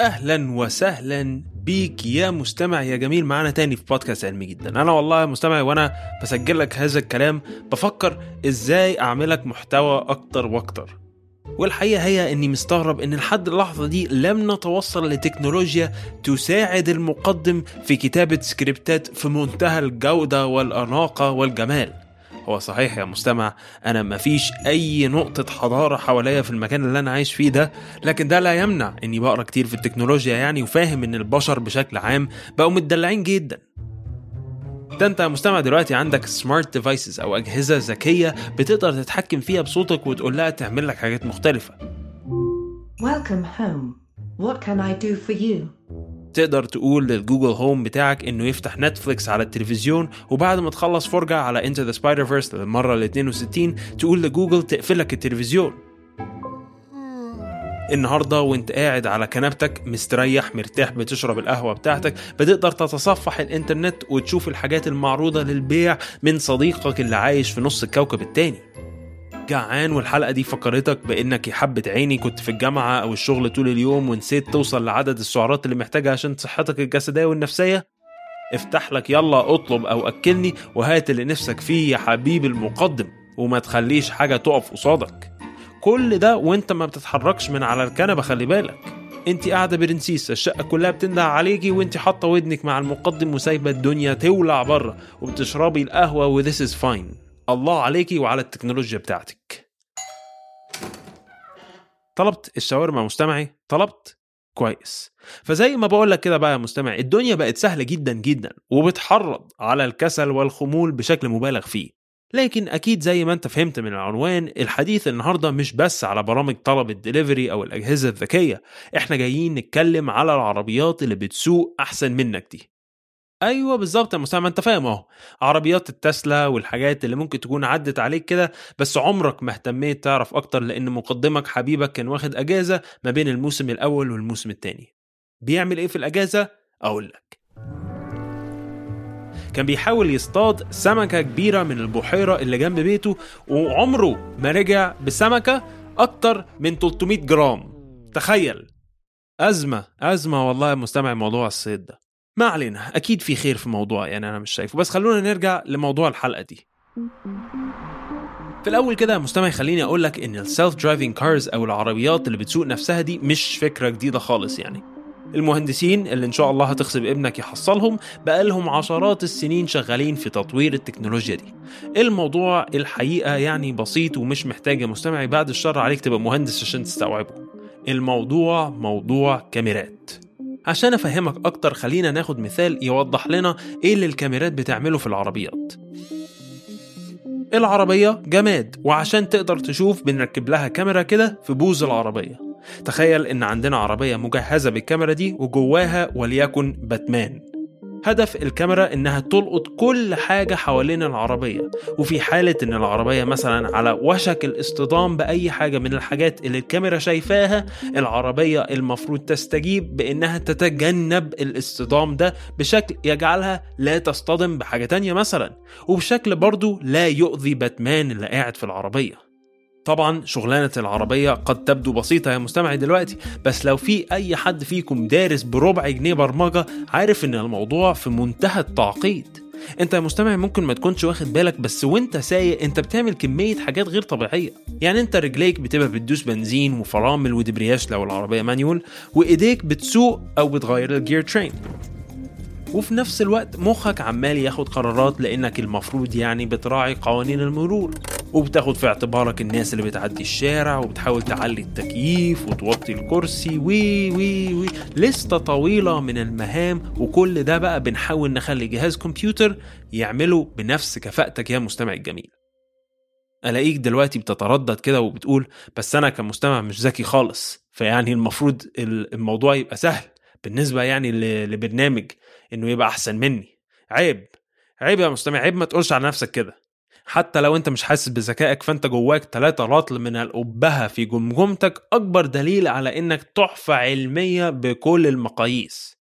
أهلا وسهلا بيك يا مستمع يا جميل. معانا تاني في بودكاست علمي جدا. أنا والله يا مستمعي وأنا بسجل لك هذا الكلام بفكر إزاي أعملك محتوى أكتر وأكتر. والحقيقة هي إني مستغرب إن لحد اللحظة دي لم نتوصل لتكنولوجيا تساعد المقدم في كتابة سكريبتات في منتهى الجودة والأناقة والجمال. هو صحيح يا مستمع أنا مفيش أي نقطة حضارة حواليا في المكان اللي أنا عايش فيه ده لكن ده لا يمنع إني بقرأ كتير في التكنولوجيا يعني وفاهم إن البشر بشكل عام بقوا متدلعين جدا ده أنت يا مستمع دلوقتي عندك smart devices أو أجهزة ذكية بتقدر تتحكم فيها بصوتك وتقول لها تعمل لك حاجات مختلفة Welcome home. What can I do for you? تقدر تقول لل Google Home بتاعك إنه يفتح Netflix على التلفزيون وبعد ما تخلص فرجة على Into the Spider-Verse للمرة ال 62 تقول لجوجل تقفلك التلفزيون. النهاردة وانت قاعد على كنبتك مستريح مرتاح بتشرب القهوة بتاعتك بتقدر تتصفح الإنترنت وتشوف الحاجات المعروضة للبيع من صديقك اللي عايش في نص الكوكب التاني. جعان والحلقة دي فكرتك بإنك يا حبة عيني كنت في الجامعة أو الشغل طول اليوم ونسيت توصل لعدد السعرات اللي محتاجها عشان صحتك الجسدية والنفسية؟ افتح لك يلا اطلب أو أكلني وهات اللي نفسك فيه يا حبيب المقدم وما تخليش حاجة تقف قصادك. كل ده وأنت ما بتتحركش من على الكنبة خلي بالك. أنت قاعدة برنسيسة الشقة كلها بتنده عليكي وأنت حاطة ودنك مع المقدم وسايبة الدنيا تولع بره وبتشربي القهوة و this is fine. الله عليكي وعلى التكنولوجيا بتاعتك. طلبت الشاورما مستمعي؟ طلبت؟ كويس. فزي ما بقول لك كده بقى يا مستمع الدنيا بقت سهلة جدا جدا وبتحرض على الكسل والخمول بشكل مبالغ فيه. لكن أكيد زي ما أنت فهمت من العنوان الحديث النهارده مش بس على برامج طلب الدليفري أو الأجهزة الذكية. إحنا جايين نتكلم على العربيات اللي بتسوق أحسن منك دي. أيوه بالظبط يا مستمع أنت فاهم أهو. عربيات التسلا والحاجات اللي ممكن تكون عدت عليك كده بس عمرك ما اهتميت تعرف أكتر لأن مقدمك حبيبك كان واخد أجازة ما بين الموسم الأول والموسم الثاني بيعمل إيه في الأجازة؟ أقول لك. كان بيحاول يصطاد سمكة كبيرة من البحيرة اللي جنب بيته وعمره ما رجع بسمكة أكتر من 300 جرام. تخيل. أزمة أزمة والله مستمع موضوع الصيد ده. ما علينا أكيد في خير في موضوع يعني أنا مش شايفه. بس خلونا نرجع لموضوع الحلقة دي. في الأول كده يا مستمع خليني أقول لك إن ال self-driving cars أو العربيات اللي بتسوق نفسها دي مش فكرة جديدة خالص يعني. المهندسين اللي إن شاء الله هتغصب ابنك يحصلهم بقالهم عشرات السنين شغالين في تطوير التكنولوجيا دي. الموضوع الحقيقة يعني بسيط ومش محتاج يا مستمعي بعد الشر عليك تبقى مهندس عشان تستوعبه. الموضوع موضوع كاميرات. عشان أفهمك أكتر خلينا ناخد مثال يوضح لنا إيه اللي الكاميرات بتعمله في العربيات. العربية جماد وعشان تقدر تشوف بنركب لها كاميرا كده في بوز العربية. تخيل إن عندنا عربية مجهزة بالكاميرا دي وجواها وليكن باتمان. هدف الكاميرا إنها تلقط كل حاجة حوالين العربية. وفي حالة إن العربية مثلا على وشك الاصطدام بأي حاجة من الحاجات اللي الكاميرا شايفاها العربية المفروض تستجيب بإنها تتجنب الاصطدام ده بشكل يجعلها لا تصطدم بحاجة تانية مثلا. وبشكل برضو لا يؤذي باتمان اللي قاعد في العربية. طبعا شغلانة العربية قد تبدو بسيطة يا مستمعي دلوقتي بس لو في أي حد فيكم دارس بربع جنيه برمجة عارف إن الموضوع في منتهى التعقيد. أنت يا مستمع ممكن ما تكونش واخد بالك بس وأنت سايق أنت بتعمل كمية حاجات غير طبيعية. يعني أنت رجليك بتبقى بتدوس بنزين وفرامل ودبرياش لو العربية مانيول وإيديك بتسوق أو بتغير الجير ترين وفي نفس الوقت مخك عمال ياخد قرارات لأنك المفروض يعني بتراعي قوانين المرور وبتاخد في اعتبارك الناس اللي بتعدي الشارع وبتحاول تعلي التكييف وتوطي الكرسي وي وي وي. لستة طويلة من المهام وكل ده بقى بنحاول نخلي جهاز كمبيوتر يعمله بنفس كفاءتك يا مستمع الجميل. ألاقيك دلوقتي بتتردد كده وبتقول بس أنا كمستمع مش ذكي خالص فيعني المفروض الموضوع يبقى سهل. بالنسبة يعني لبرنامج إنه يبقى أحسن مني. عيب عيب يا مستمع عيب ما تقولش على نفسك كده. حتى لو أنت مش حاسس بذكائك فأنت جواك ثلاثة رطل من الأبهة في جمجمتك أكبر دليل على إنك تحفة علمية بكل المقاييس.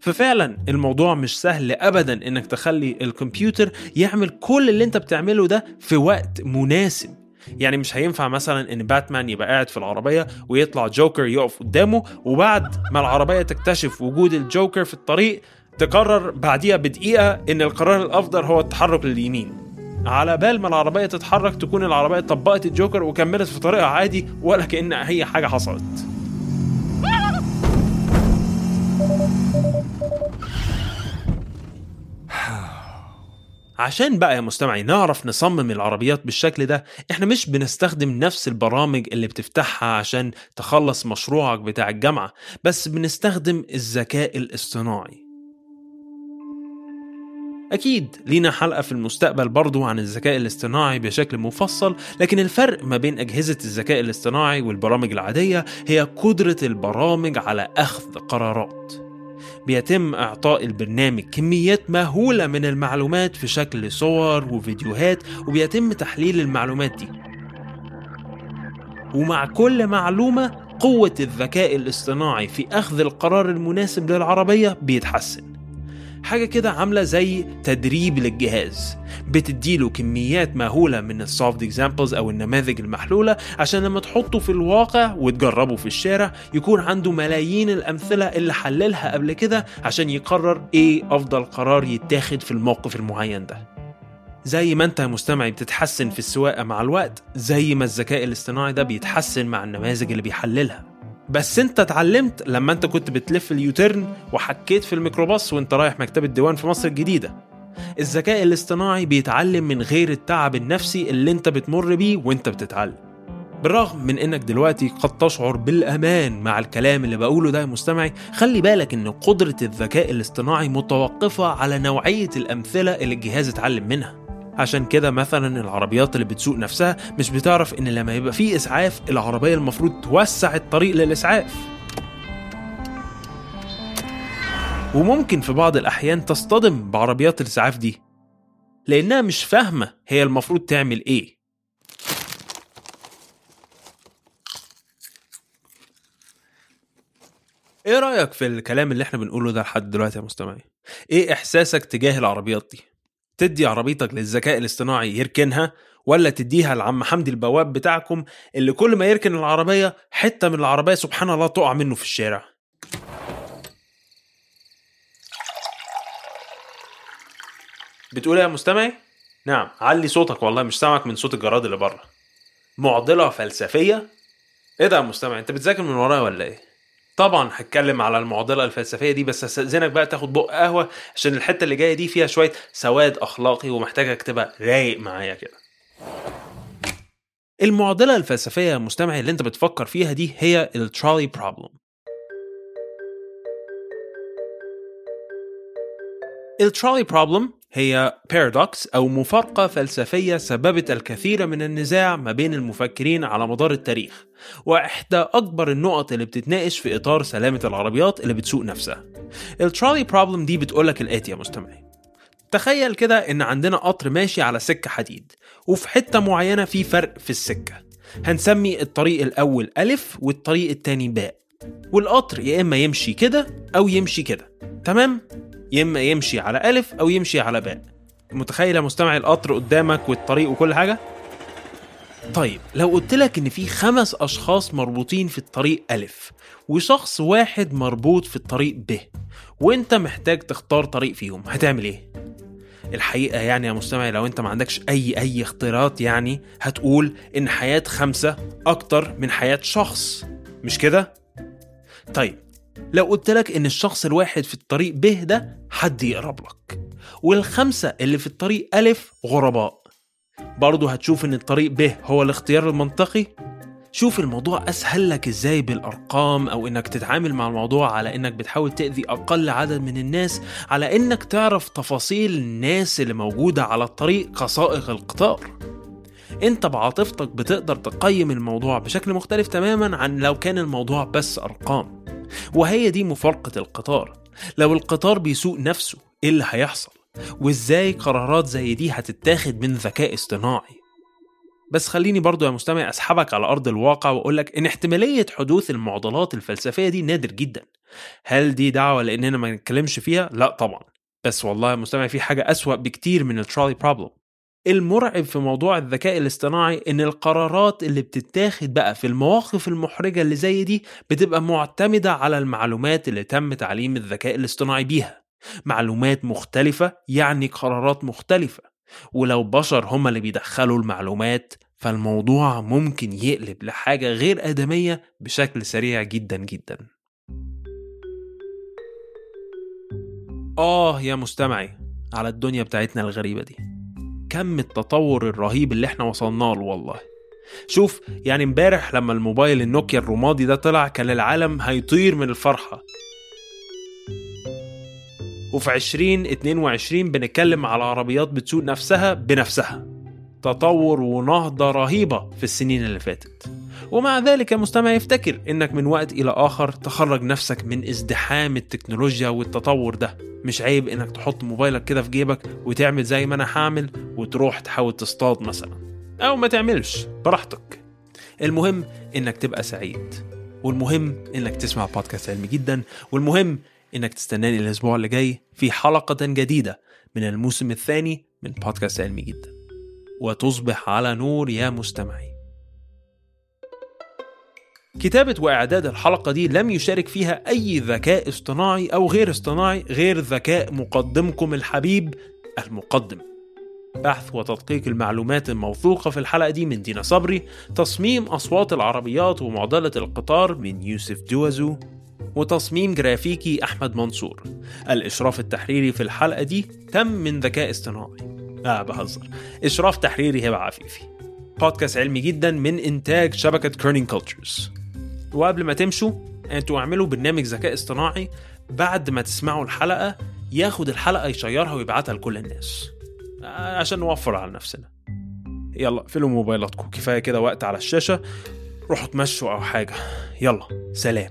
ففعلا الموضوع مش سهل ابدا إنك تخلي الكمبيوتر يعمل كل اللي أنت بتعمله ده في وقت مناسب. يعني مش هينفع مثلا إن باتمان يبقى قاعد في العربية ويطلع جوكر يقف قدامه وبعد ما العربية تكتشف وجود الجوكر في الطريق تقرر بعديها بدقيقة إن القرار الأفضل هو التحرك لليمين. على بال ما العربية تتحرك تكون العربية طبقت الجوكر وكملت في طريقها عادي ولا كان أي حاجة حصلت. عشان بقى يا مستمعي نعرف نصمم العربيات بالشكل ده إحنا مش بنستخدم نفس البرامج اللي بتفتحها عشان تخلص مشروعك بتاع الجامعة بس بنستخدم الذكاء الاصطناعي. أكيد لينا حلقة في المستقبل برضو عن الذكاء الاصطناعي بشكل مفصل لكن الفرق ما بين أجهزة الذكاء الاصطناعي والبرامج العادية هي قدرة البرامج على أخذ قرارات. بيتم إعطاء البرنامج كميات مهولة من المعلومات في شكل صور وفيديوهات وبيتم تحليل المعلومات دي. ومع كل معلومة قوة الذكاء الاصطناعي في أخذ القرار المناسب للعربية بيتحسن. حاجة كده عاملة زي تدريب للجهاز. بتديله كميات مهولة من ال solved examples أو النماذج المحلولة عشان لما تحطه في الواقع وتجربه في الشارع يكون عنده ملايين الأمثلة اللي حللها قبل كده عشان يقرر إيه أفضل قرار يتاخد في الموقف المعين ده. زي ما أنت يا مستمعي بتتحسن في السواقة مع الوقت زي ما الذكاء الاصطناعي ده بيتحسن مع النماذج اللي بيحللها. بس انت اتعلمت لما انت كنت بتلف اليوترن وحكيت في الميكروباص وانت رايح مكتبة الديوان في مصر الجديدة. الذكاء الاصطناعي بيتعلم من غير التعب النفسي اللي انت بتمر بيه وانت بتتعلم. بالرغم من انك دلوقتي قد تشعر بالامان مع الكلام اللي بقوله ده يا مستمعي خلي بالك ان قدرة الذكاء الاصطناعي متوقفة على نوعية الأمثلة اللي الجهاز اتعلم منها. عشان كده مثلا العربيات اللي بتسوق نفسها مش بتعرف إن لما يبقى في إسعاف العربية المفروض توسع الطريق للإسعاف. وممكن في بعض الأحيان تصطدم بعربيات الإسعاف دي لأنها مش فاهمة هي المفروض تعمل إيه. إيه رأيك في الكلام اللي إحنا بنقوله ده لحد دلوقتي يا مستمعي؟ إيه إحساسك تجاه العربيات دي؟ تدي عربيتك للذكاء الاصطناعي يركنها ولا تديها لعم حمدي البواب بتاعكم اللي كل ما يركن العربية حتة من العربية سبحان الله تقع منه في الشارع بتقول يا مستمعي؟ نعم علي صوتك والله مش سامعك من صوت الجراد اللي بره معضلة فلسفية؟ إيه ده يا مستمع أنت بتذاكر من ورايا ولا إيه؟ طبعا هتكلم على المعضلة الفلسفية دي بس استاذنك بقى تاخد بق قهوة عشان الحتة اللي جاية دي فيها شوية سواد أخلاقي ومحتاجك تبقى رايق معايا كده. المعضلة الفلسفية مستمعي اللي انت بتفكر فيها دي هي ال trolley problem ال trolley problem هي paradox أو مفارقة فلسفية سببت الكثير من النزاع ما بين المفكرين على مدار التاريخ وإحدى أكبر النقط اللي بتتناقش في إطار سلامة العربيات اللي بتسوق نفسها. ال trolley problem دي بتقولك الآتي يا مستمعي. تخيل كده إن عندنا قطر ماشي على سكة حديد وفي حتة معينة في فرق في السكة. هنسمي الطريق الأول ألف والطريق التاني باء والقطر يا إما يمشي كده أو يمشي كده. تمام؟ يا إما يمشي على ألف أو يمشي على باء متخيل يا مستمع القطر قدامك والطريق وكل حاجة؟ طيب لو قلت لك إن في خمس أشخاص مربوطين في الطريق ألف وشخص واحد مربوط في الطريق ب وأنت محتاج تختار طريق فيهم هتعمل إيه؟ الحقيقة يعني يا مستمعي لو أنت ما عندكش أي أي اختيارات يعني هتقول إن حياة خمسة أكتر من حياة شخص مش كده؟ طيب لو قلت لك إن الشخص الواحد في الطريق ب ده حد يقرب لك والخمسة اللي في الطريق ألف غرباء. برضه هتشوف إن الطريق ب هو الاختيار المنطقي. شوف الموضوع أسهل لك إزاي بالأرقام أو إنك تتعامل مع الموضوع على إنك بتحاول تأذي أقل عدد من الناس على إنك تعرف تفاصيل الناس اللي موجودة على الطريق كسائق القطار. إنت بعاطفتك بتقدر تقيم الموضوع بشكل مختلف تماما عن لو كان الموضوع بس أرقام. وهي دي مفارقة القطار. لو القطار بيسوق نفسه إيه اللي هيحصل؟ وإزاي قرارات زي دي هتتاخد من ذكاء اصطناعي؟ بس خليني برضو يا مستمع أسحبك على أرض الواقع وأقول لك إن احتمالية حدوث المعضلات الفلسفية دي نادر جدا. هل دي دعوة لأننا ما نتكلمش فيها؟ لا طبعا. بس والله يا مستمع في حاجة أسوأ بكتير من ال trolley problem المرعب في موضوع الذكاء الاصطناعي إن القرارات اللي بتتاخد بقى في المواقف المحرجة اللي زي دي بتبقى معتمدة على المعلومات اللي تم تعليم الذكاء الاصطناعي بيها. معلومات مختلفة يعني قرارات مختلفة ولو بشر هم اللي بيدخلوا المعلومات فالموضوع ممكن يقلب لحاجة غير آدمية بشكل سريع جدا جدا. آه يا مستمعي على الدنيا بتاعتنا الغريبة دي. كم التطور الرهيب اللي إحنا وصلنا له والله. شوف يعني امبارح لما الموبايل النوكيا الرمادي ده طلع كان العالم هيطير من الفرحة. وفي 2022 بنتكلم على عربيات بتسوق نفسها بنفسها. تطور ونهضة رهيبة في السنين اللي فاتت. ومع ذلك يا مستمع يفتكر إنك من وقت إلى آخر تخرج نفسك من ازدحام التكنولوجيا والتطور ده. مش عيب إنك تحط موبايلك كده في جيبك وتعمل زي ما أنا هعمل وتروح تحاول تصطاد مثلا. أو ما تعملش براحتك. المهم إنك تبقى سعيد. والمهم إنك تسمع بودكاست علمي جدا. والمهم إنك تستناني الأسبوع اللي جاي في حلقة جديدة من الموسم الثاني من بودكاست علمي جدا. وتصبح على نور يا مستمعي. كتابة وإعداد الحلقة دي لم يشارك فيها أي ذكاء اصطناعي أو غير اصطناعي غير ذكاء مقدمكم الحبيب المقدم. بحث وتدقيق المعلومات الموثوقة في الحلقة دي من دينا صبري تصميم أصوات العربيات ومعضلة القطار من يوسف دوازو وتصميم جرافيكي أحمد منصور. الإشراف التحريري في الحلقة دي تم من ذكاء اصطناعي. لا بهزر. إشراف تحريري هبة عفيفي. بودكاست علمي جدا من إنتاج شبكة Kerning Cultures وقبل ما تمشوا أنتوا اعملوا برنامج ذكاء اصطناعي بعد ما تسمعوا الحلقة ياخد الحلقة يشيرها ويبعتها لكل الناس. عشان نوفر على نفسنا. يلا اقفلوا موبايلاتكم كفاية كده وقت على الشاشة. روحوا تمشوا أو حاجة. يلا سلام.